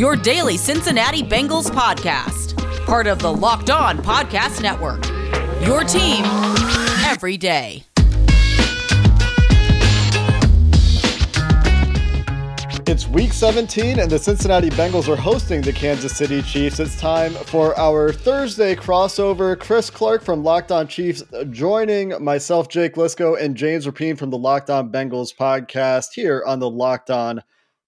your daily Cincinnati Bengals podcast, part of the Locked On Podcast Network. Your team every day. It's week 17, and the Cincinnati Bengals are hosting the Kansas City Chiefs. It's time for our Thursday crossover. Chris Clark from Locked On Chiefs joining myself, Jake Liska, and James Rapien from the Locked On Bengals podcast here on the Locked On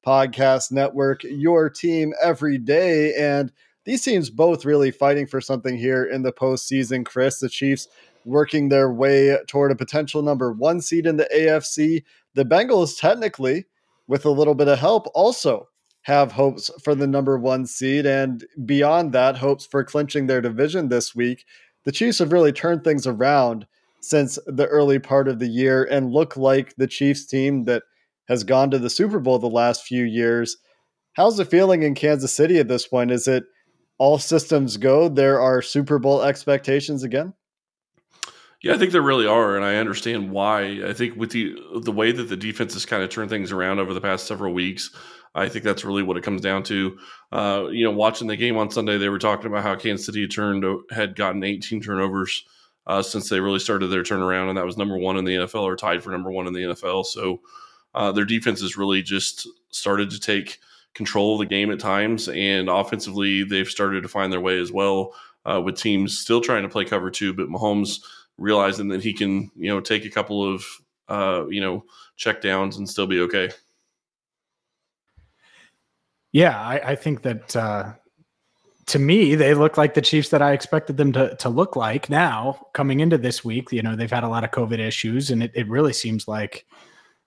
Podcast Network, your team every day. And these teams both really fighting for something here in the postseason. Chris, the Chiefs working their way toward a potential number one seed in the AFC. The Bengals technically with a little bit of help, also have hopes for the number one seed. And beyond that, hopes for clinching their division this week. The Chiefs have really turned things around since the early part of the year and look like the Chiefs team that has gone to the Super Bowl the last few years. How's the feeling in Kansas City at this point? Is it all systems go? There are Super Bowl expectations again? Yeah, I think there really are, and I understand why. I think with the the way that the defense has kind of turned things around over the past several weeks, I think that's really what it comes down to. Uh, you know, watching the game on Sunday, they were talking about how Kansas City turned had gotten 18 turnovers uh, since they really started their turnaround, and that was number one in the NFL or tied for number one in the NFL. So uh, their defense has really just started to take control of the game at times, and offensively, they've started to find their way as well. Uh, with teams still trying to play cover two, but Mahomes realizing that he can, you know, take a couple of, uh, you know, check downs and still be okay. Yeah, I, I think that uh, to me, they look like the Chiefs that I expected them to, to look like now coming into this week. You know, they've had a lot of COVID issues, and it, it really seems like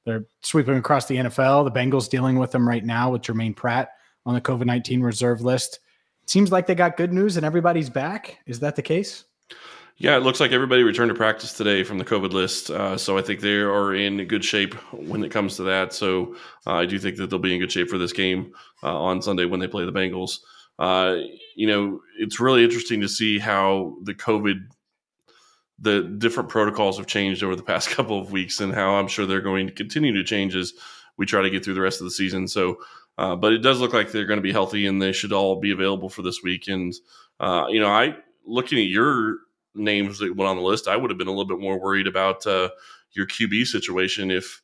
they're sweeping across the NFL. The Bengals dealing with them right now with Germaine Pratt on the COVID 19 reserve list. seems like they got good news and everybody's back. Is that the case? Yeah, it looks like everybody returned to practice today from the COVID list. Uh, so I think they are in good shape when it comes to that. So uh, I do think that they'll be in good shape for this game uh, on Sunday when they play the Bengals. Uh, you know, it's really interesting to see how the COVID, the different protocols have changed over the past couple of weeks and how I'm sure they're going to continue to change as we try to get through the rest of the season. So, uh, but it does look like they're going to be healthy and they should all be available for this week. And, uh, you know, I, looking at your names that went on the list, I would have been a little bit more worried about uh, your QB situation if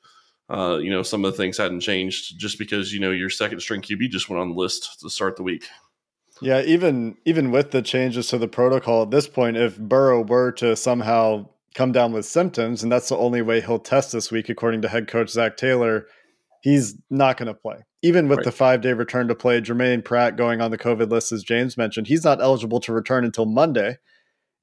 uh, you know some of the things hadn't changed. Just because you know your second string QB just went on the list to start the week. Yeah, even even with the changes to the protocol at this point, if Burrow were to somehow come down with symptoms, and that's the only way he'll test this week, according to head coach Zac Taylor, he's not going to play. Even with right. the five day return to play, Germaine Pratt going on the COVID list, as James mentioned, he's not eligible to return until Monday.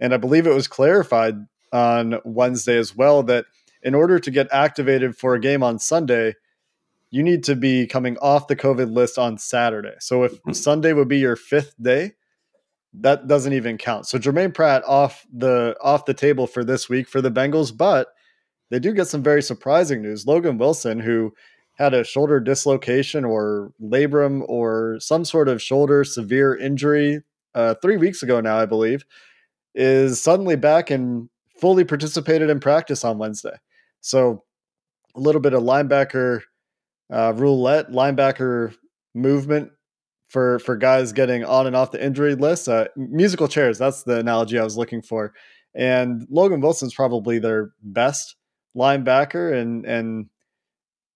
And I believe it was clarified on Wednesday as well that in order to get activated for a game on Sunday, you need to be coming off the COVID list on Saturday. So if mm-hmm. Sunday would be your fifth day, that doesn't even count. So Germaine Pratt off the off the table for this week for the Bengals, but they do get some very surprising news. Logan Wilson, who had a shoulder dislocation or labrum or some sort of shoulder severe injury uh, three weeks ago now, I believe, is suddenly back and fully participated in practice on Wednesday. So a little bit of linebacker uh, roulette, linebacker movement for for guys getting on and off the injury list. Uh, musical chairs, that's the analogy I was looking for. And Logan Wilson's probably their best linebacker, and and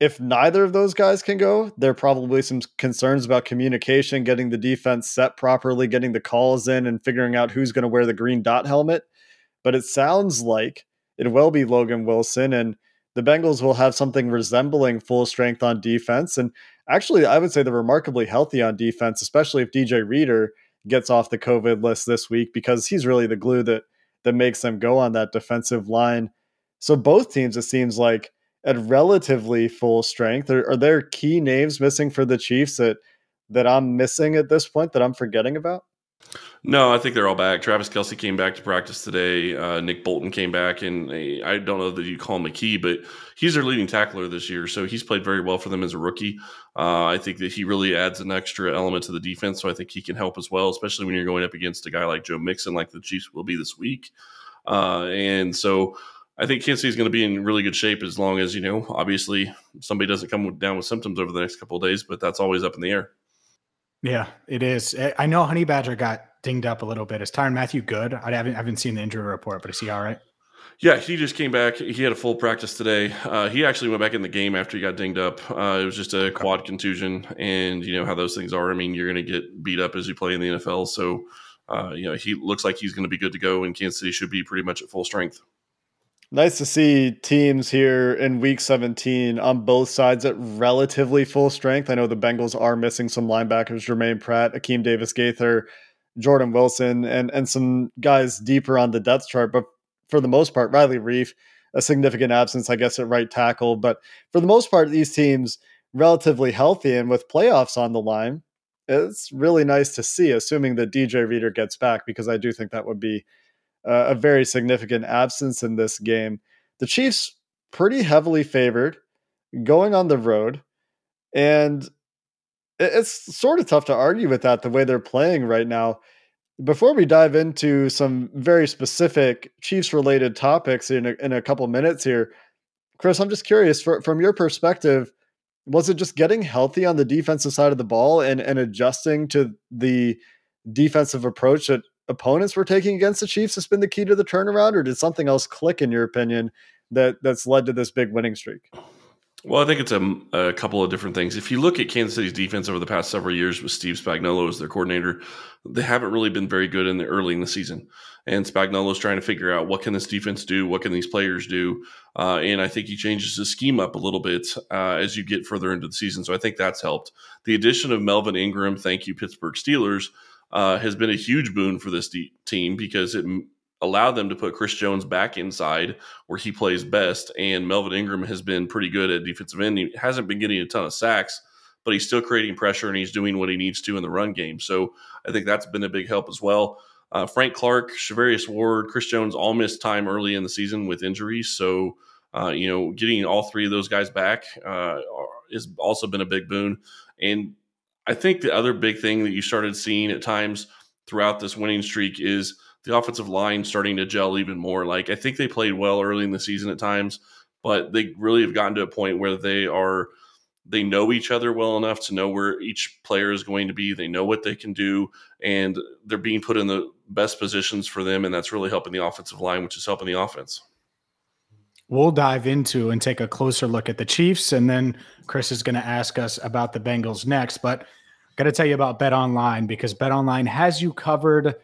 if neither of those guys can go, there are probably some concerns about communication, getting the defense set properly, getting the calls in, and figuring out who's going to wear the green dot helmet. But it sounds like it will be Logan Wilson, and the Bengals will have something resembling full strength on defense. And actually, I would say they're remarkably healthy on defense, especially if DJ Reader gets off the COVID list this week, because he's really the glue that that makes them go on that defensive line. So both teams, it seems like at relatively full strength? Are, are there key names missing for the Chiefs that that I'm missing at this point that I'm forgetting about? No, I think they're all back. Travis Kelce came back to practice today. Uh, Nick Bolton came back, and I don't know that you call him a key, but he's their leading tackler this year. So he's played very well for them as a rookie. Uh, I think that he really adds an extra element to the defense. So I think he can help as well, especially when you're going up against a guy like Joe Mixon, like the Chiefs will be this week. Uh, and so I think Kansas City is going to be in really good shape as long as, you know, obviously somebody doesn't come down with symptoms over the next couple of days, but that's always up in the air. Yeah, it is. I know Honey Badger got dinged up a little bit. Is Tyrann Mathieu good? I haven't, I haven't seen the injury report, but is he all right? Yeah, he just came back. He had a full practice today. Uh, he actually went back in the game after he got dinged up. Uh, it was just a quad contusion, and you know how those things are. I mean, you're going to get beat up as you play in the NFL. So, uh, you know, he looks like he's going to be good to go, and Kansas City should be pretty much at full strength. Nice to see teams here in week 17 on both sides at relatively full strength. I know the Bengals are missing some linebackers, Germaine Pratt, Akeem Davis Gaither, Jordan Wilson, and, and some guys deeper on the depth chart. But for the most part, Riley Reiff, a significant absence, I guess, at right tackle. But for the most part, these teams relatively healthy and with playoffs on the line, it's really nice to see, assuming that DJ Reader gets back, because I do think that would be uh, a very significant absence in this game. The Chiefs pretty heavily favored going on the road, and it's sort of tough to argue with that the way they're playing right now. Before we dive into some very specific Chiefs related topics in a, in a couple minutes here, Chris, I'm just curious for, from your perspective, was it just getting healthy on the defensive side of the ball and, and adjusting to the defensive approach that opponents were taking against the Chiefs has been the key to the turnaround, or did something else click in your opinion that that's led to this big winning streak? Well, I think it's a, a, couple of different things. If you look at Kansas City's defense over the past several years with Steve Spagnuolo as their coordinator, they haven't really been very good in the early in the season. And Spagnuolo's trying to figure out what can this defense do, what can these players do, uh, and I think he changes his scheme up a little bit uh, as you get further into the season. So I think that's helped. The addition of Melvin Ingram, thank you Pittsburgh Steelers, uh, has been a huge boon for this de- team because it m- allowed them to put Chris Jones back inside where he plays best. And Melvin Ingram has been pretty good at defensive end. He hasn't been getting a ton of sacks, but he's still creating pressure and he's doing what he needs to in the run game. So I think that's been a big help as well. Uh, Frank Clark, Charvarius Ward, Chris Jones all missed time early in the season with injuries. So, uh, you know, getting all three of those guys back uh, has also been a big boon. And I think the other big thing that you started seeing at times throughout this winning streak is the offensive line starting to gel even more. Like I think they played well early in the season at times, but they really have gotten to a point where they are they know each other well enough to know where each player is going to be. They know what they can do, and they're being put in the best positions for them, and that's really helping the offensive line, which is helping the offense we'll dive into and take a closer look at the Chiefs, and then Chris is going to ask us about the Bengals next. But got to tell you about Bet Online because Bet Online has you covered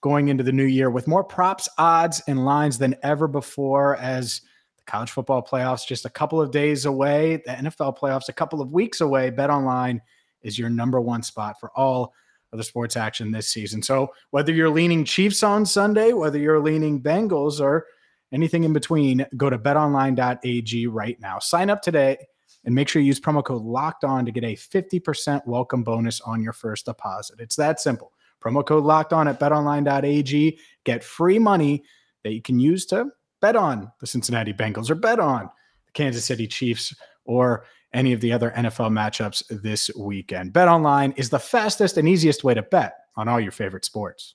going into the new year with more props, odds, and lines than ever before. As the college football playoffs just a couple of days away, the NFL playoffs a couple of weeks away. Bet Online is your number one spot for all of the sports action this season. So whether you're leaning Chiefs on Sunday, whether you're leaning Bengals, or anything in between, go to betonline.ag right now. Sign up today and make sure you use promo code locked on to get a 50% welcome bonus on your first deposit. It's that simple. Promo code locked on at betonline.ag. Get free money that you can use to bet on the Cincinnati Bengals or bet on the Kansas City Chiefs or any of the other NFL matchups this weekend. Bet online is the fastest and easiest way to bet on all your favorite sports.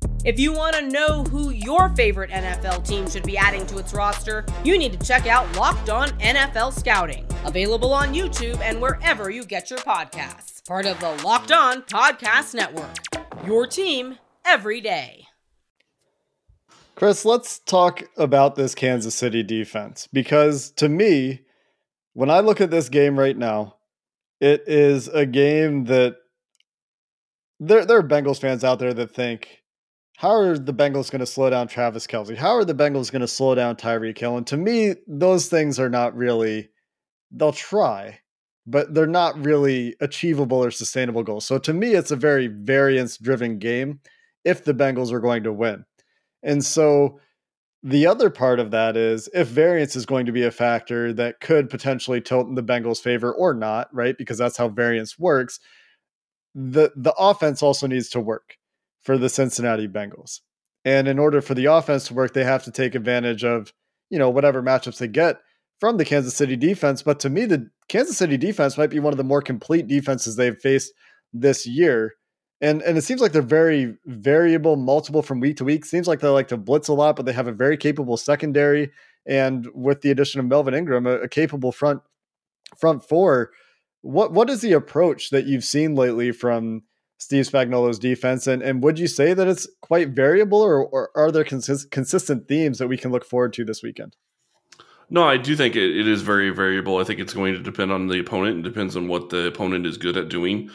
If you want to know who your favorite NFL team should be adding to its roster, you need to check out Locked On NFL Scouting, available on YouTube and wherever you get your podcasts. Part of the Locked On Podcast Network. Your team every day. Chris, let's talk about this Kansas City defense because to me, when I look at this game right now, it is a game that there, there are Bengals fans out there that think how are the Bengals going to slow down Travis Kelce? How are the Bengals going to slow down Tyreek Hill? And to me, those things are not really, they'll try, but they're not really achievable or sustainable goals. So to me, it's a very variance driven game if the Bengals are going to win. And so the other part of that is if variance is going to be a factor that could potentially tilt in the Bengals' favor or not, right? Because that's how variance works. The the offense also needs to work for the Cincinnati Bengals. And in order for the offense to work, they have to take advantage of, you know, whatever matchups they get from the Kansas City defense. But to me, the Kansas City defense might be one of the more complete defenses they've faced this year. And and it seems like they're very variable, multiple from week to week. Seems like they like to blitz a lot, but they have a very capable secondary. And with the addition of Melvin Ingram, a, a capable front front four. What what is the approach that you've seen lately from Steve Spagnuolo's defense? And and would you say that it's quite variable, or, or are there consist- consistent themes that we can look forward to this weekend? No, I do think it, it is very variable. I think it's going to depend on the opponent. It depends on what the opponent is good at doing.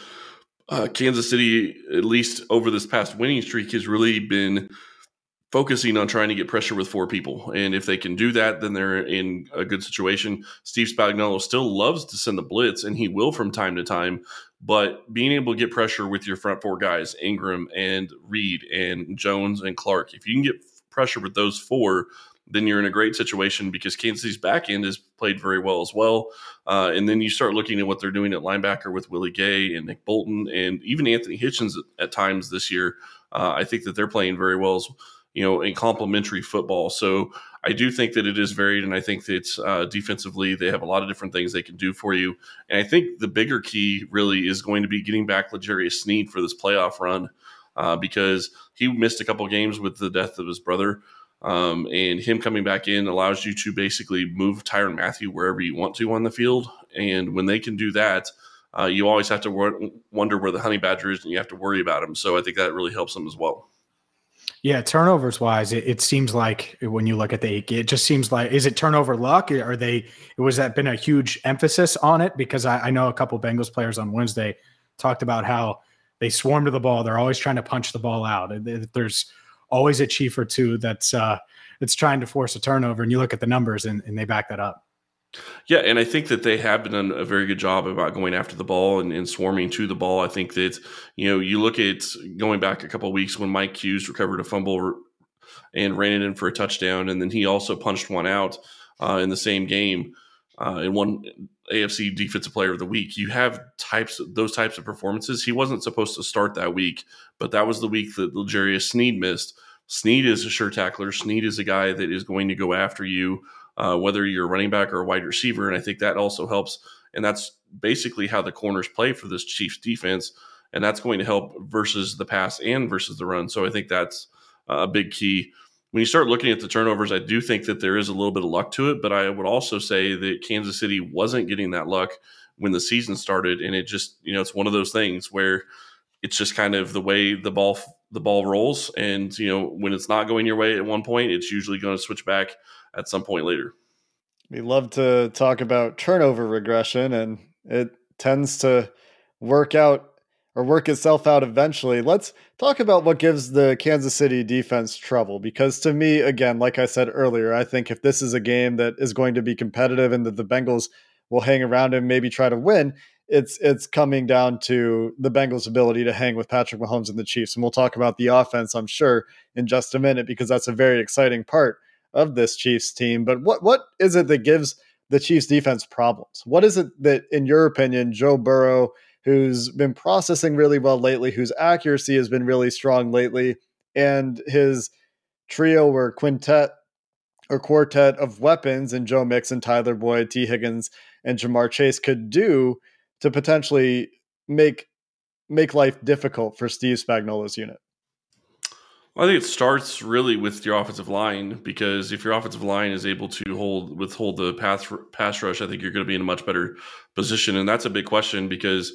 Uh, Kansas City, at least over this past winning streak, has really been focusing on trying to get pressure with four people. And if they can do that, then they're in a good situation. Steve Spagnuolo still loves to send the blitz, and he will from time to time. But being able to get pressure with your front four guys, Ingram and Reed and Jones and Clark, if you can get pressure with those four, then you're in a great situation because Kansas City's back end has played very well as well. Uh, and then you start looking at what they're doing at linebacker with Willie Gay and Nick Bolton and even Anthony Hitchens at, at times this year. Uh, I think that they're playing very well you know, in complementary football. So I do think that it is varied, and I think that uh, defensively they have a lot of different things they can do for you. And I think the bigger key really is going to be getting back L'Jarius Sneed for this playoff run uh, because he missed a couple games with the death of his brother. Um, and him coming back in allows you to basically move Tyrann Mathieu wherever you want to on the field. And when they can do that, uh, you always have to wor- wonder where the honey badger is and you have to worry about him. So I think that really helps them as well. Yeah, turnovers wise, it, it, seems like when you look at the it just seems like is it turnover luck? Are they was that been a huge emphasis on it? Because I, I know a couple Bengals players on Wednesday talked about how they swarm to the ball. They're always trying to punch the ball out. There's always a chief or two that's uh, that's trying to force a turnover, and you look at the numbers and, and they back that up. Yeah, and I think that they have done a very good job about going after the ball and, and, swarming to the ball. I think that you know you look at going back a couple weeks when Mike Hughes recovered a fumble and ran it in for a touchdown, and then he also punched one out uh, in the same game uh, in one AFC Defensive Player of the Week. You have types those types of performances. He wasn't supposed to start that week, but that was the week that L'Jarius Sneed missed. Sneed is a sure tackler. Sneed is a guy that is going to go after you uh, whether you're running back or a wide receiver. And I think that also helps. And that's basically how the corners play for this Chiefs defense. And that's going to help versus the pass and versus the run. So I think that's a big key. When you start looking at the turnovers, I do think that there is a little bit of luck to it. But I would also say that Kansas City wasn't getting that luck when the season started. And it just, you know, it's one of those things where it's just kind of the way the ball the ball rolls and you know when it's not going your way at one point it's usually going to switch back at some point later. We love to talk about turnover regression, and it tends to work out or work itself out eventually. Let's talk about what gives the Kansas City defense trouble. Because to me, again, like I said earlier, I think if this is a game that is going to be competitive and that the Bengals will hang around and maybe try to win, it's it's coming down to the Bengals' ability to hang with Patrick Mahomes and the Chiefs. And we'll talk about the offense, I'm sure, in just a minute because that's a very exciting part of this Chiefs team. But what what is it that gives the Chiefs defense problems? What is it that, in your opinion, Joe Burrow, who's been processing really well lately, whose accuracy has been really strong lately, and his trio or quintet or quartet of weapons in Joe Mixon, Tyler Boyd, Tee Higgins, and Ja'Marr Chase could do to potentially make make life difficult for Steve Spagnuolo's unit? I think it starts really with your offensive line because if your offensive line is able to hold withhold the pass pass rush, I think you're going to be in a much better position, and that's a big question because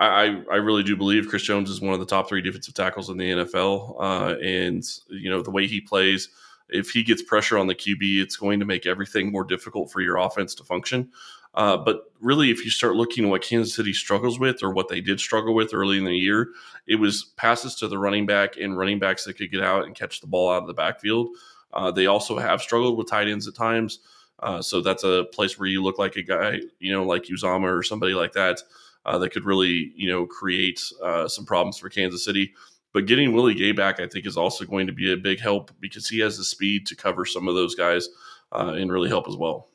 I I really do believe Chris Jones is one of the top three defensive tackles in the NFL, uh, and you know the way he plays. If he gets pressure on the QB, it's going to make everything more difficult for your offense to function. Uh, but really, if you start looking at what Kansas City struggles with or what they did struggle with early in the year, it was passes to the running back and running backs that could get out and catch the ball out of the backfield. Uh, they also have struggled with tight ends at times. Uh, so that's a place where you look like a guy, you know, like Uzomah or somebody like that, uh, that could really, you know, create uh, some problems for Kansas City. But getting Willie Gay back, I think, is also going to be a big help because he has the speed to cover some of those guys uh, and really help as well.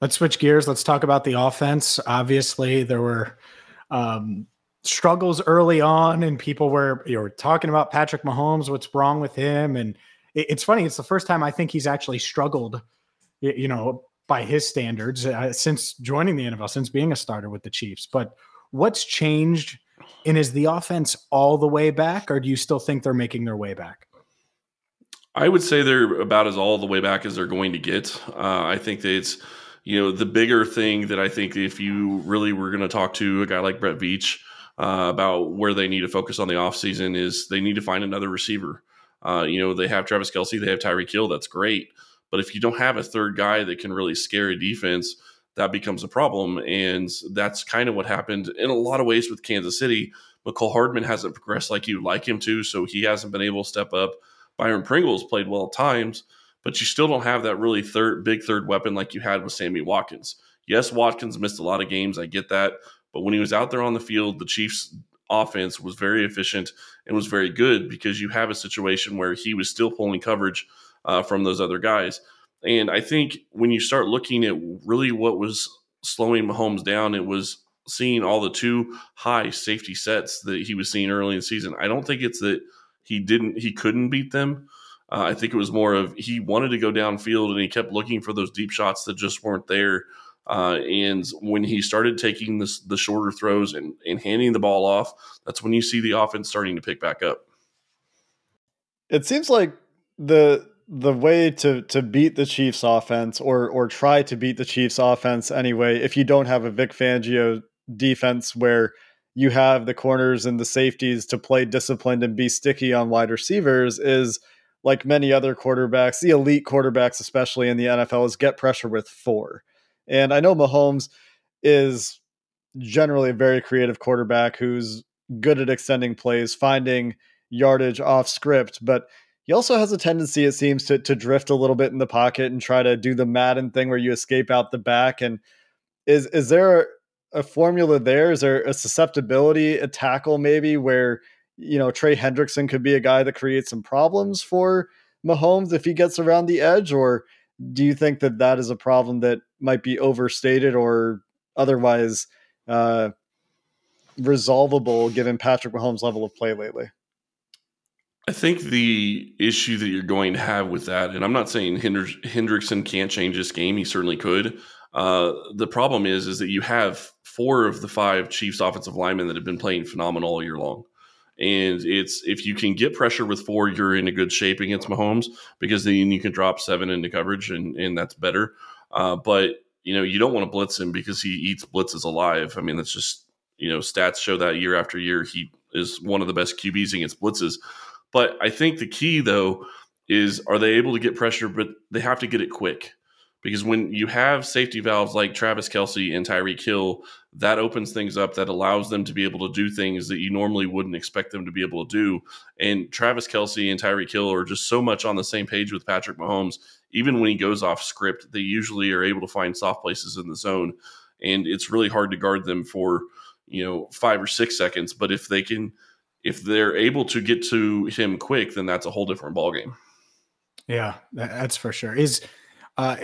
Let's switch gears. Let's talk about the offense. Obviously, there were um, struggles early on, and people were you know talking about Patrick Mahomes. What's wrong with him? And it, it's funny. It's the first time I think he's actually struggled. You know, by his standards, uh, since joining the NFL, since being a starter with the Chiefs. But what's changed? And is the offense all the way back, or do you still think they're making their way back? I would say they're about as all the way back as they're going to get. Uh, I think that it's you know, the bigger thing that I think if you really were going to talk to a guy like Brett Veach uh, about where they need to focus on the offseason is they need to find another receiver. Uh, you know, they have Travis Kelce, they have Tyreek Hill. That's great. But if you don't have a third guy that can really scare a defense, that becomes a problem. And that's kind of what happened in a lot of ways with Kansas City. Mecole Hardman hasn't progressed like you'd like him to, so he hasn't been able to step up. Byron Pringle's played well at times, but you still don't have that really third big third weapon like you had with Sammy Watkins. Yes, Watkins missed a lot of games. I get that. But when he was out there on the field, the Chiefs offense was very efficient and was very good because you have a situation where he was still pulling coverage uh, from those other guys. And I think when you start looking at really what was slowing Mahomes down, it was seeing all the two high safety sets that he was seeing early in the season. I don't think it's that he didn't he couldn't beat them. Uh, I think it was more of he wanted to go downfield and he kept looking for those deep shots that just weren't there. Uh, and when he started taking this, the shorter throws and, and handing the ball off, that's when you see the offense starting to pick back up. It seems like the the way to to beat the Chiefs offense or or try to beat the Chiefs offense anyway, if you don't have a Vic Fangio defense where you have the corners and the safeties to play disciplined and be sticky on wide receivers is – like many other quarterbacks, the elite quarterbacks, especially in the NFL, is get pressure with four. And I know Mahomes is generally a very creative quarterback who's good at extending plays, finding yardage off script, but he also has a tendency, it seems, to to drift a little bit in the pocket and try to do the Madden thing where you escape out the back. And is is there a formula there? Is there a susceptibility, a tackle maybe where you know, Trey Hendrickson could be a guy that creates some problems for Mahomes if he gets around the edge, or do you think that that is a problem that might be overstated or otherwise uh, resolvable given Patrick Mahomes' level of play lately? I think the issue that you're going to have with that, and I'm not saying Hendrickson can't change this game; he certainly could. Uh, the problem is, is that you have four of the five Chiefs offensive linemen that have been playing phenomenal all year long. And it's if you can get pressure with four, you're in a good shape against Mahomes because then you can drop seven into coverage and, and that's better. Uh, but you know, you don't want to blitz him because he eats blitzes alive. I mean, that's just you know, stats show that year after year he is one of the best QBs against blitzes. But I think the key though is are they able to get pressure, but they have to get it quick because when you have safety valves like Travis Kelce and Tyreek Hill, that opens things up that allows them to be able to do things that you normally wouldn't expect them to be able to do. And Travis Kelce and Tyreek Hill are just so much on the same page with Patrick Mahomes. Even when he goes off script, they usually are able to find soft places in the zone, and it's really hard to guard them for you know five or six seconds. But if they can, if they're able to get to him quick, then that's a whole different ballgame. Yeah, that's for sure. Is uh,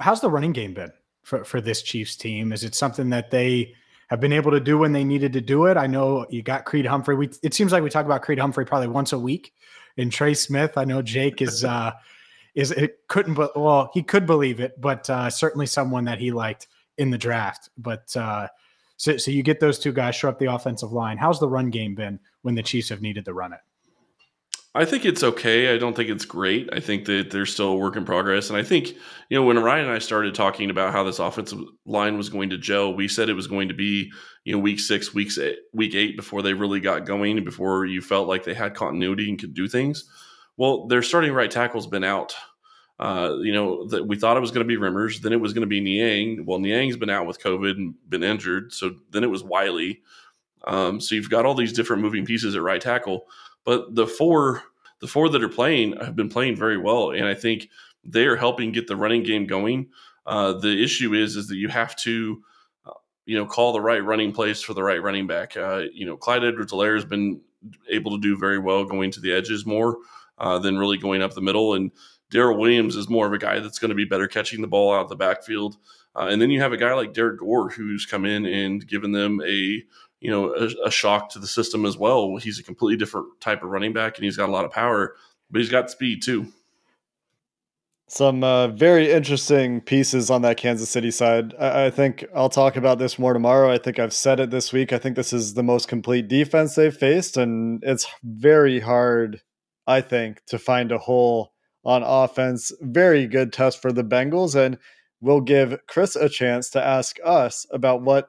how's the running game been for, for this Chiefs team? Is it something that they have been able to do when they needed to do it? I know you got Creed Humphrey. We, it seems like we talk about Creed Humphrey probably once a week. And Trey Smith, I know Jake is uh, is it couldn't but well he could believe it, but uh, certainly someone that he liked in the draft. But uh, so so you get those two guys show up the offensive line. How's the run game been when the Chiefs have needed to run it? I think it's okay. I don't think it's great. I think that there's still a work in progress. And I think, you know, when Ryan and I started talking about how this offensive line was going to gel, we said it was going to be, you know, week six, weeks eight, week eight before they really got going, before you felt like they had continuity and could do things. Well, their starting right tackle's been out Uh, you know, that we thought it was going to be Remmers, then it was going to be Niang. Well, Niang's been out with COVID and been injured, so then it was Wylie. Um, so you've got all these different moving pieces at right tackle, but the four the four that are playing have been playing very well, and I think they are helping get the running game going. Uh, the issue is is that you have to uh, you know call the right running plays for the right running back. Uh, you know, Clyde Edwards-Helaire has been able to do very well going to the edges more uh, than really going up the middle, and Darrel Williams is more of a guy that's going to be better catching the ball out of the backfield. Uh, and then you have a guy like Derrick Gore who's come in and given them a you know a, a, shock to the system as well. He's a completely different type of running back, and he's got a lot of power, but he's got speed too. Some uh, very interesting pieces on that Kansas City side. I, I think I'll talk about this more tomorrow. I think I've said it this week. I think this is the most complete defense they've faced, and it's very hard, I think, to find a hole on offense. Very good test for the Bengals, and we'll give Chris a chance to ask us about what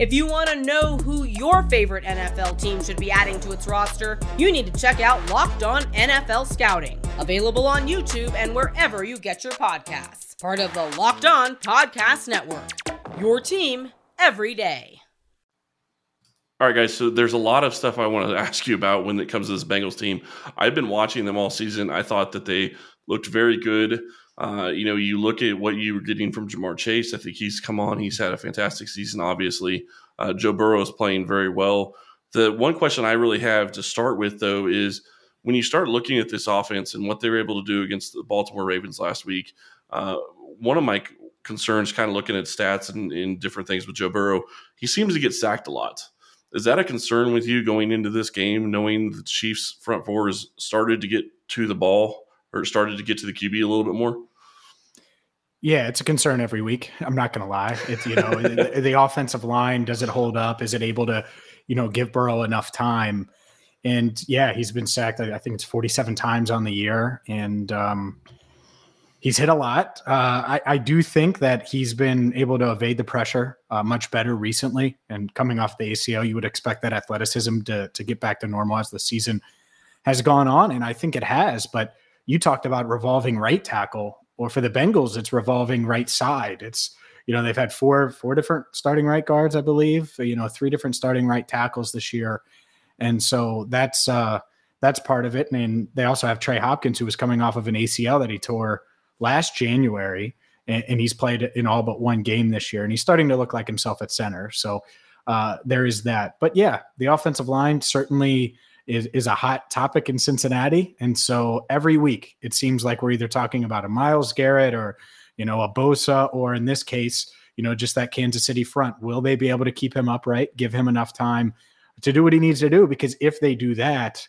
If you want to know who your favorite NFL team should be adding to its roster, you need to check out Locked On NFL Scouting, available on YouTube and wherever you get your podcasts. Part of the Locked On Podcast Network. Your team every day. All right, guys. So there's a lot of stuff I want to ask you about when it comes to this Bengals team. I've been watching them all season. I thought that they looked very good. Uh, you know, you look at what you were getting from Ja'Marr Chase. I think he's come on. He's had a fantastic season. Obviously, uh, Joe Burrow is playing very well. The one question I really have to start with, though, is when you start looking at this offense and what they were able to do against the Baltimore Ravens last week. Uh, one of my concerns, kind of looking at stats and, and different things with Joe Burrow, he seems to get sacked a lot. Is that a concern with you going into this game, knowing the Chiefs' front four has started to get to the ball or started to get to the QB a little bit more? Yeah, it's a concern every week. I'm not going to lie. It's you know the, the, offensive line does it hold up? Is it able to you know give Burrow enough time? And yeah, he's been sacked. I think it's 47 times on the year, and um, he's hit a lot. Uh, I, I, do think that he's been able to evade the pressure uh, much better recently. And coming off the ACL, you would expect that athleticism to to get back to normal as the season has gone on, and I think it has. But you talked about revolving right tackle or for the Bengals, it's revolving right side. It's you know they've had four four different starting right guards, I believe. You know, three different starting right tackles this year, and so that's uh, that's part of it. And they also have Trey Hopkins, who was coming off of an ACL that he tore last January, and, and he's played in all but one game this year, and he's starting to look like himself at center. So uh, there is that. But yeah, the offensive line certainly is, is a hot topic in Cincinnati. And so every week it seems like we're either talking about a Myles Garrett or, you know, a Bosa, or in this case, you know, just that Kansas City front. Will they be able to keep him upright, give him enough time to do what he needs to do? Because if they do that,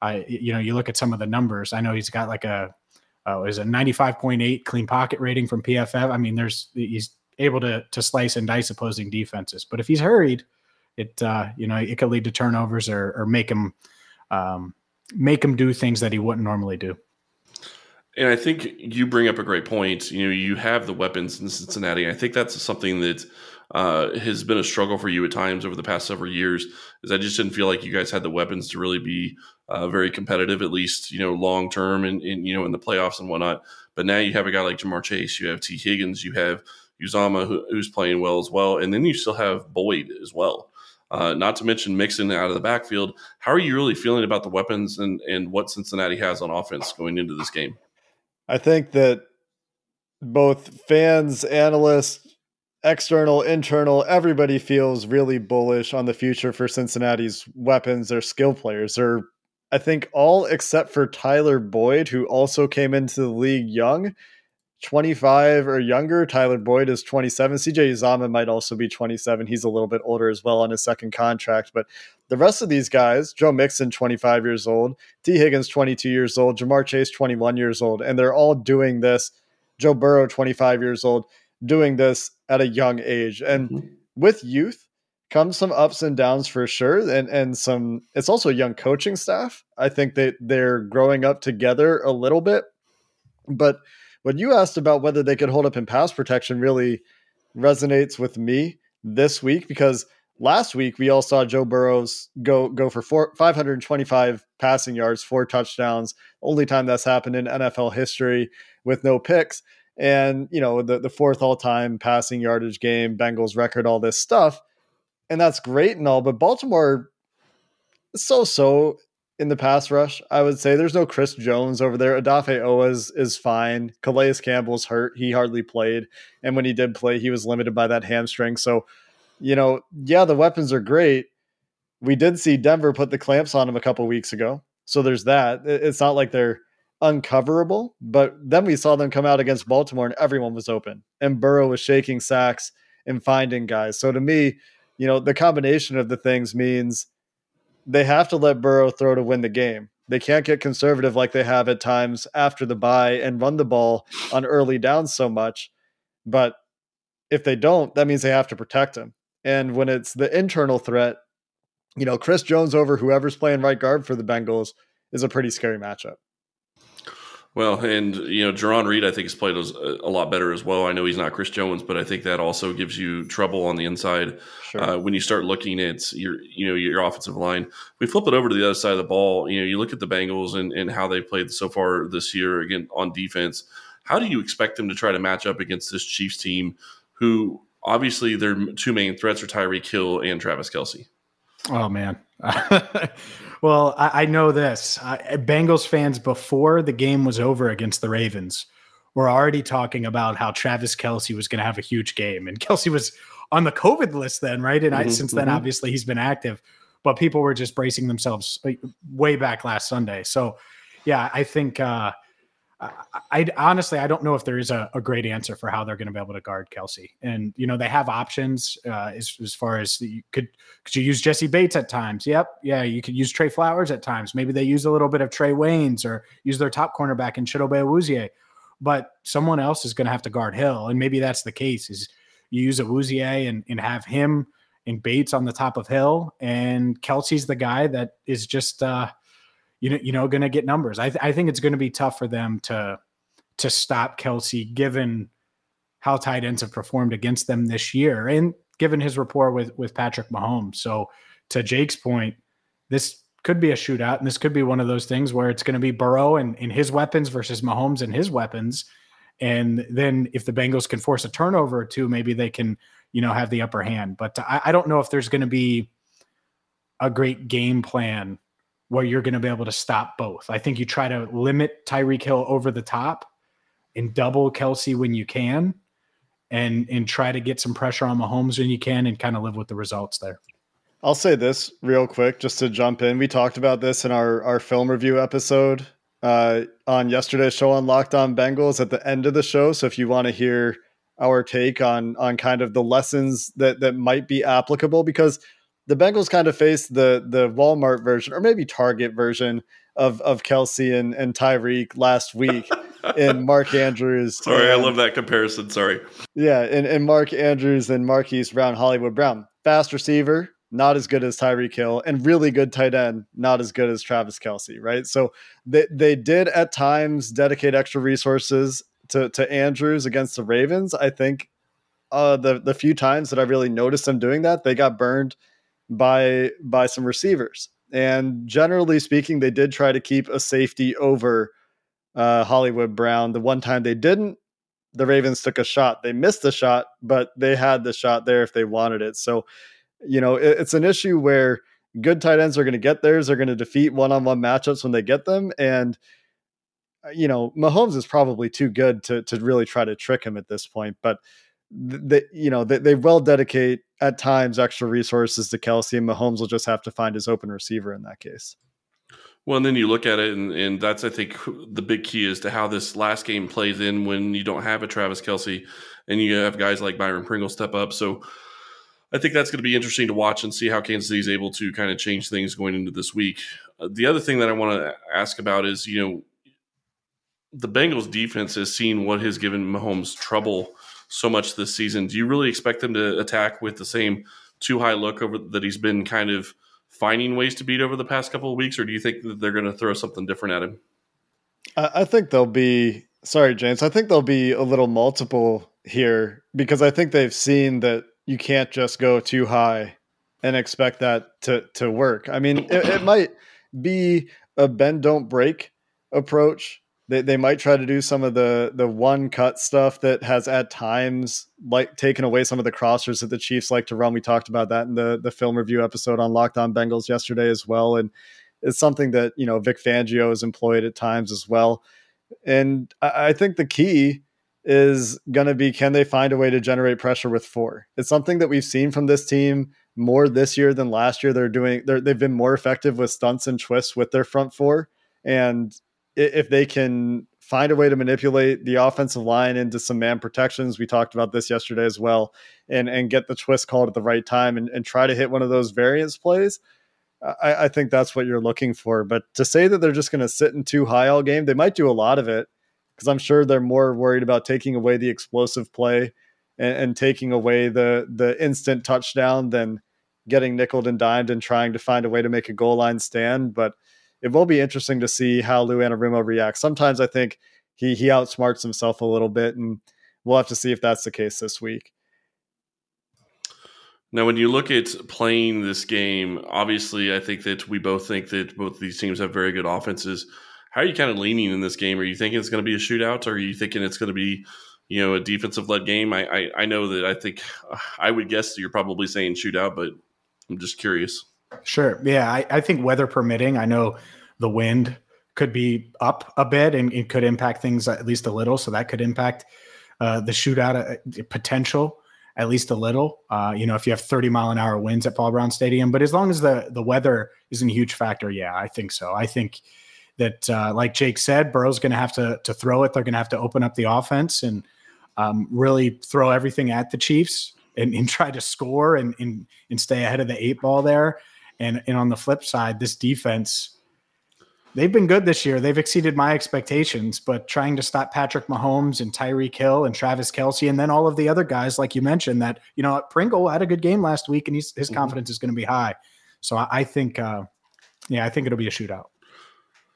I, you know, you look at some of the numbers. I know he's got like a, uh, is a 95.8 clean pocket rating from PFF. I mean, there's he's able to to slice and dice opposing defenses. But if he's hurried, it uh, you know it could lead to turnovers or or make him um, make him do things that he wouldn't normally do. And I think you bring up a great point. You know, you have the weapons in Cincinnati. I think that's something that uh, has been a struggle for you at times over the past several years. Is I just didn't feel like you guys had the weapons to really be uh, very competitive, at least you know long term, and you know in the playoffs and whatnot. But now you have a guy like Ja'Marr Chase, you have Tee Higgins, you have Uzomah who, who's playing well as well, and then you still have Boyd as well. Uh, not to mention Mixon out of the backfield. How are you really feeling about the weapons and, and what Cincinnati has on offense going into this game? I think that both fans, analysts, external, internal, everybody feels really bullish on the future for Cincinnati's weapons, their skill players. They're, I think, all except for Tyler Boyd, who also came into the league young 25 or younger. Tyler Boyd is 27. CJ Uzomah might also be 27. He's a little bit older as well on his second contract. But the rest of these guys, Joe Mixon, 25 years old, Tee Higgins, 22 years old, Ja'Marr Chase, 21 years old, and they're all doing this. Joe Burrow, 25 years old, doing this at a young age. And Mhm. with youth comes some ups and downs for sure. And and some it's also a young coaching staff. I think that they're growing up together a little bit. But what you asked about whether they could hold up in pass protection really resonates with me this week because last week we all saw Joe Burrows go go for four, 525 passing yards, four touchdowns. Only time that's happened in NFL history with no picks. And you know the the fourth all time passing yardage game, Bengals record, all this stuff, and that's great and all. But Baltimore, so so in the pass rush. I would say there's no Chris Jones over there. Odafe Oweh is, is fine. Calais Campbell's hurt. He hardly played. And when he did play, he was limited by that hamstring. So, you know, yeah, the weapons are great. We did see Denver put the clamps on him a couple weeks ago. So there's that. It's not like they're uncoverable, but then we saw them come out against Baltimore and everyone was open. And Burrow was shaking sacks and finding guys. So to me, you know, the combination of the things means – they have to let Burrow throw to win the game. They can't get conservative like they have at times after the bye and run the ball on early downs so much. But if they don't, that means they have to protect him. And when it's the internal threat, you know, Chris Jones over whoever's playing right guard for the Bengals is a pretty scary matchup. Well, and you know, Jarran Reed, I think has played a lot better as well. I know he's not Chris Jones, but I think that also gives you trouble on the inside sure. uh, when you start looking at your, you know, your offensive line. We flip it over to the other side of the ball. You know, you look at the Bengals and, and how they've played so far this year again on defense. How do you expect them to try to match up against this Chiefs team, who obviously their two main threats are Tyreek Hill and Travis Kelce? Oh man. well, I, I, know this. I, Bengals fans before the game was over against the Ravens were already talking about how Travis Kelce was going to have a huge game, and Kelce was on the COVID list then, right? And mm-hmm, I, since then, mm-hmm. obviously, he's been active, but people were just bracing themselves way back last Sunday. So, yeah, I think. Uh, I, I, honestly I don't know if there is a, a great answer for how they're going to be able to guard Kelce. And you know they have options uh, as as far as you could could you use Jessie Bates at times? Yep, yeah, you could use Tre Flowers at times. Maybe they use a little bit of Trae Waynes or use their top cornerback in Chidobe Awuzie. But someone else is going to have to guard Hill, and maybe that's the case. Is you use Awuzie and and have him and Bates on the top of Hill, and Kelce's the guy that is just. Uh, you know, you know, going to get numbers. I, th- I think it's going to be tough for them to to stop Kelce, given how tight ends have performed against them this year, and given his rapport with with Patrick Mahomes. So, to Jake's point, this could be a shootout, and this could be one of those things where it's going to be Burrow and, his weapons versus Mahomes and his weapons. And then if the Bengals can force a turnover or two, maybe they can, you know, have the upper hand. But I, I don't know if there's going to be a great game plan where you're going to be able to stop both. I think you try to limit Tyreek Hill over the top and double Kelce when you can, and and try to get some pressure on Mahomes when you can, and kind of live with the results there. I'll say this real quick, just to jump in. We talked about this in our our film review episode uh, on yesterday's show on Locked On Bengals at the end of the show. So if you want to hear our take on on kind of the lessons that that might be applicable, because the Bengals kind of faced the the Walmart version or maybe Target version of of Kelce and, and Tyreek last week in Mark Andrews. Sorry, and, I love that comparison. Sorry. Yeah, and, and Mark Andrews and Marquise Brown, Hollywood Brown. Fast receiver, not as good as Tyreek Hill, and really good tight end, not as good as Travis Kelce, right? So they, they did at times dedicate extra resources to, to Andrews against the Ravens. I think uh, the the few times that I really noticed them doing that, they got burned by by some receivers. And generally speaking, they did try to keep a safety over uh, Hollywood Brown. The one time they didn't, the Ravens took a shot. They missed the shot, but they had the shot there if they wanted it. So, you know, it, it's an issue where good tight ends are going to get theirs. They're going to defeat one-on-one matchups when they get them, and uh, you know, Mahomes is probably too good to to really try to trick him at this point. But they, you know, they, they well dedicate at times extra resources to Kelce, and Mahomes will just have to find his open receiver in that case. Well, and then you look at it, and, and that's I think the big key is to how this last game plays in when you don't have a Travis Kelce, and you have guys like Byron Pringle step up. So I think that's going to be interesting to watch and see how Kansas City is able to kind of change things going into this week. Uh, the other thing that I want to ask about is you know the Bengals defense has seen what has given Mahomes trouble so much this season. Do you really expect them to attack with the same two high look over that he's been kind of finding ways to beat over the past couple of weeks, or do you think that they're going to throw something different at him? I think they'll be sorry, James. I think they'll be a little multiple here because I think they've seen that you can't just go two high and expect that to to work. I mean, it, it might be a bend don't break approach. They they might try to do some of the the one cut stuff that has at times like taken away some of the crossers that the Chiefs like to run. We talked about that in the the film review episode on Locked On Bengals yesterday as well, and it's something that you know Vic Fangio has employed at times as well. And I, I think the key is going to be can they find a way to generate pressure with four? It's something that we've seen from this team more this year than last year. They're doing they're, they've been more effective with stunts and twists with their front four, and if they can find a way to manipulate the offensive line into some man protections, we talked about this yesterday as well, and and get the twist called at the right time and, and try to hit one of those variance plays. I, I think that's what you're looking for. But to say that they're just going to sit in two high all game, they might do a lot of it because I'm sure they're more worried about taking away the explosive play and, and taking away the the instant touchdown than getting nickled and dimed and trying to find a way to make a goal line stand. But it will be interesting to see how Lou Anarumo reacts. Sometimes I think he he outsmarts himself a little bit, and we'll have to see if that's the case this week. Now, when you look at playing this game, obviously, I think that we both think that both these teams have very good offenses. How are you kind of leaning in this game? Are you thinking it's going to be a shootout, or are you thinking it's going to be, you know, a defensive led game? I, I, I know that I think I would guess you're probably saying shootout, but I'm just curious. Sure. Yeah, I, I think weather permitting, I know the wind could be up a bit and it could impact things at least a little. So that could impact uh, the shootout uh, potential at least a little. Uh, you know, if you have 30 mile an hour winds at Paul Brown Stadium, but as long as the the weather isn't a huge factor, yeah, I think so. I think that, uh, like Jake said, Burrow's going to have to to throw it. They're going to have to open up the offense and um, really throw everything at the Chiefs and, and try to score and, and and stay ahead of the eight ball there. And and on the flip side, this defense they've been good this year. They've exceeded my expectations, but trying to stop Patrick Mahomes and Tyreek Hill and Travis Kelce and then all of the other guys, like you mentioned, that you know Pringle had a good game last week, and his mm-hmm. confidence is going to be high. So I, I think, uh, yeah, I think it'll be a shootout.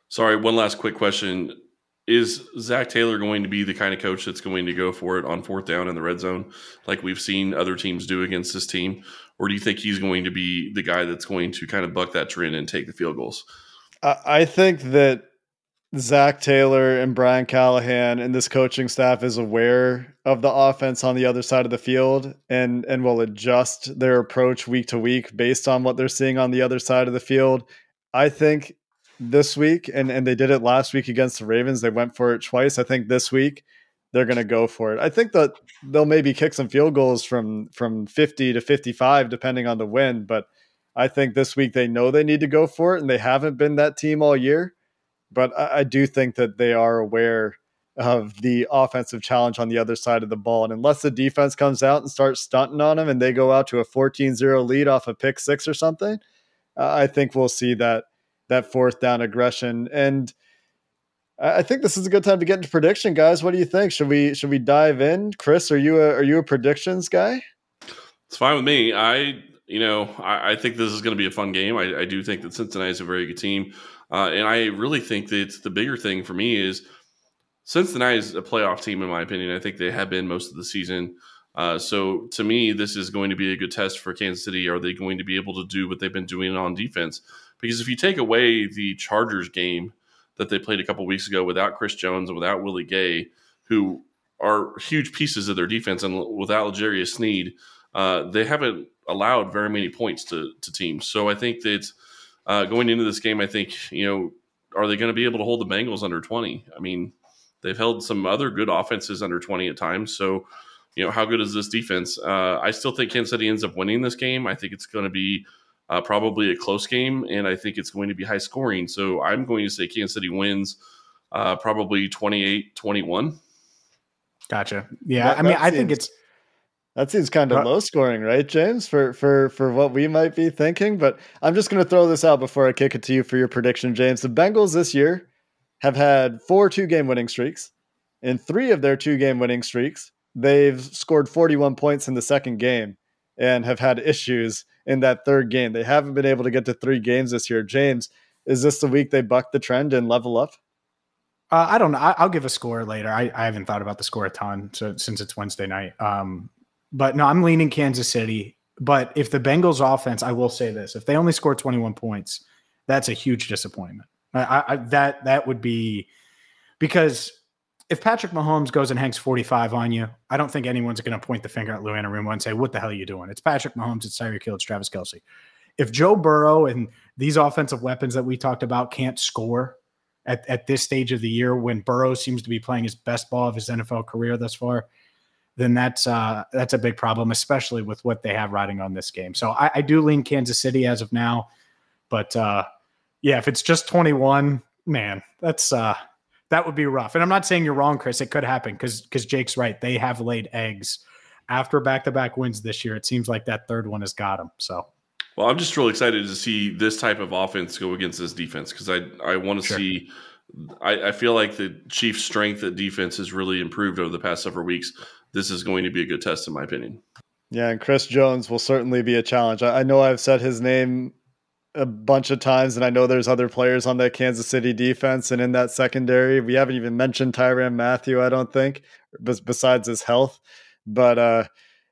Sorry, one last quick question: Is Zac Taylor going to be the kind of coach that's going to go for it on fourth down in the red zone, like we've seen other teams do against this team, or do you think he's going to be the guy that's going to kind of buck that trend and take the field goals? I think that Zac Taylor and Brian Callahan and this coaching staff is aware of the offense on the other side of the field and and will adjust their approach week to week based on what they're seeing on the other side of the field. I think this week and and they did it last week against the Ravens. They went for it twice. I think this week they're going to go for it. I think that they'll maybe kick some field goals from from 50 to 55 depending on the wind, but I think this week they know they need to go for it, and they haven't been that team all year. But I, I do think that they are aware of the offensive challenge on the other side of the ball. And unless the defense comes out and starts stunting on them and they go out to a 14 0 lead off a pick six or something, uh, I think we'll see that that fourth down aggression. And I think this is a good time to get into prediction, guys. What do you think? Should we should we dive in? Chris, are you a are you a predictions guy? It's fine with me. I you know, I, I think this is going to be a fun game. I, I, do think that Cincinnati is a very good team. Uh, and I really think that the bigger thing for me is Cincinnati is a playoff team, in my opinion. I think they have been most of the season. Uh, so to me, this is going to be a good test for Kansas City. Are they going to be able to do what they've been doing on defense? Because if you take away the Chargers game that they played a couple weeks ago without Chris Jones and without Willie Gay, who are huge pieces of their defense, and without L'Jarius Sneed, uh, they haven't allowed very many points to, to teams. So I think that uh, going into this game, I think, you know, are they going to be able to hold the Bengals under 20? I mean, they've held some other good offenses under 20 at times. So, you know, how good is this defense? Uh, I still think Kansas City ends up winning this game. I think it's going to be uh, probably a close game, and I think it's going to be high scoring. So I'm going to say Kansas City wins uh, probably 28 21. Gotcha. Yeah. That, I mean, I think it's that seems kind of low scoring, right, James? For for for what we might be thinking. But I'm just going to throw this out before I kick it to you for your prediction, James. The Bengals this year have had four two game winning streaks. In three of their two game winning streaks, they've scored 41 points in the second game and have had issues in that third game. They haven't been able to get to three games this year. James, is this the week they buck the trend and level up? Uh, I don't know. I, will give a score later. I, I, haven't thought about the score a ton so, since it's Wednesday night. Um, but no, I'm leaning Kansas City. But if the Bengals offense, I will say this: if they only score 21 points, that's a huge disappointment. I, I, that that would be because if Patrick Mahomes goes and hangs 45 on you, I don't think anyone's going to point the finger at Lou Anarumo and say, "What the hell are you doing?" It's Patrick Mahomes, it's Tyreek Hill, it's Travis Kelce. If Joe Burrow and these offensive weapons that we talked about can't score at, at this stage of the year when Burrow seems to be playing his best ball of his NFL career thus far, then that's uh, that's a big problem, especially with what they have riding on this game. So I, I do lean Kansas City as of now, but uh, yeah, if it's just 21, man, that's uh, that would be rough. And I'm not saying you're wrong, Chris. It could happen because because Jake's right. They have laid eggs after back to back wins this year. It seems like that third one has got them. So well, I'm just really excited to see this type of offense go against this defense because I I want to sure. see. I, I, feel like the Chiefs' strength at defense has really improved over the past several weeks. This is going to be a good test, in my opinion. Yeah, and Chris Jones will certainly be a challenge. I, I know I've said his name a bunch of times, and I know there's other players on that Kansas City defense and in that secondary. We haven't even mentioned Tyrann Mathieu, I don't think, besides his health. But uh,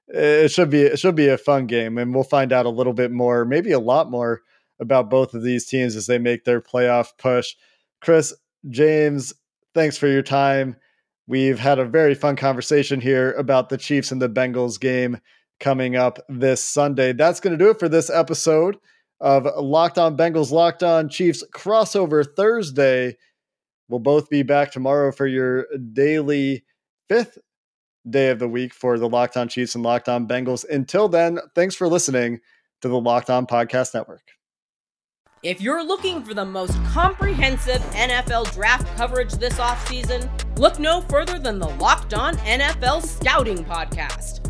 it should be it should be a fun game, and we'll find out a little bit more, maybe a lot more about both of these teams as they make their playoff push. Chris James, thanks for your time. We've had a very fun conversation here about the Chiefs and the Bengals game coming up this Sunday. That's going to do it for this episode of Locked On Bengals, Locked On Chiefs crossover Thursday. We'll both be back tomorrow for your daily fifth day of the week for the Locked On Chiefs and Locked On Bengals. Until then, thanks for listening to the Locked On Podcast Network. If you're looking for the most comprehensive NFL draft coverage this offseason, look no further than the Locked On NFL Scouting Podcast.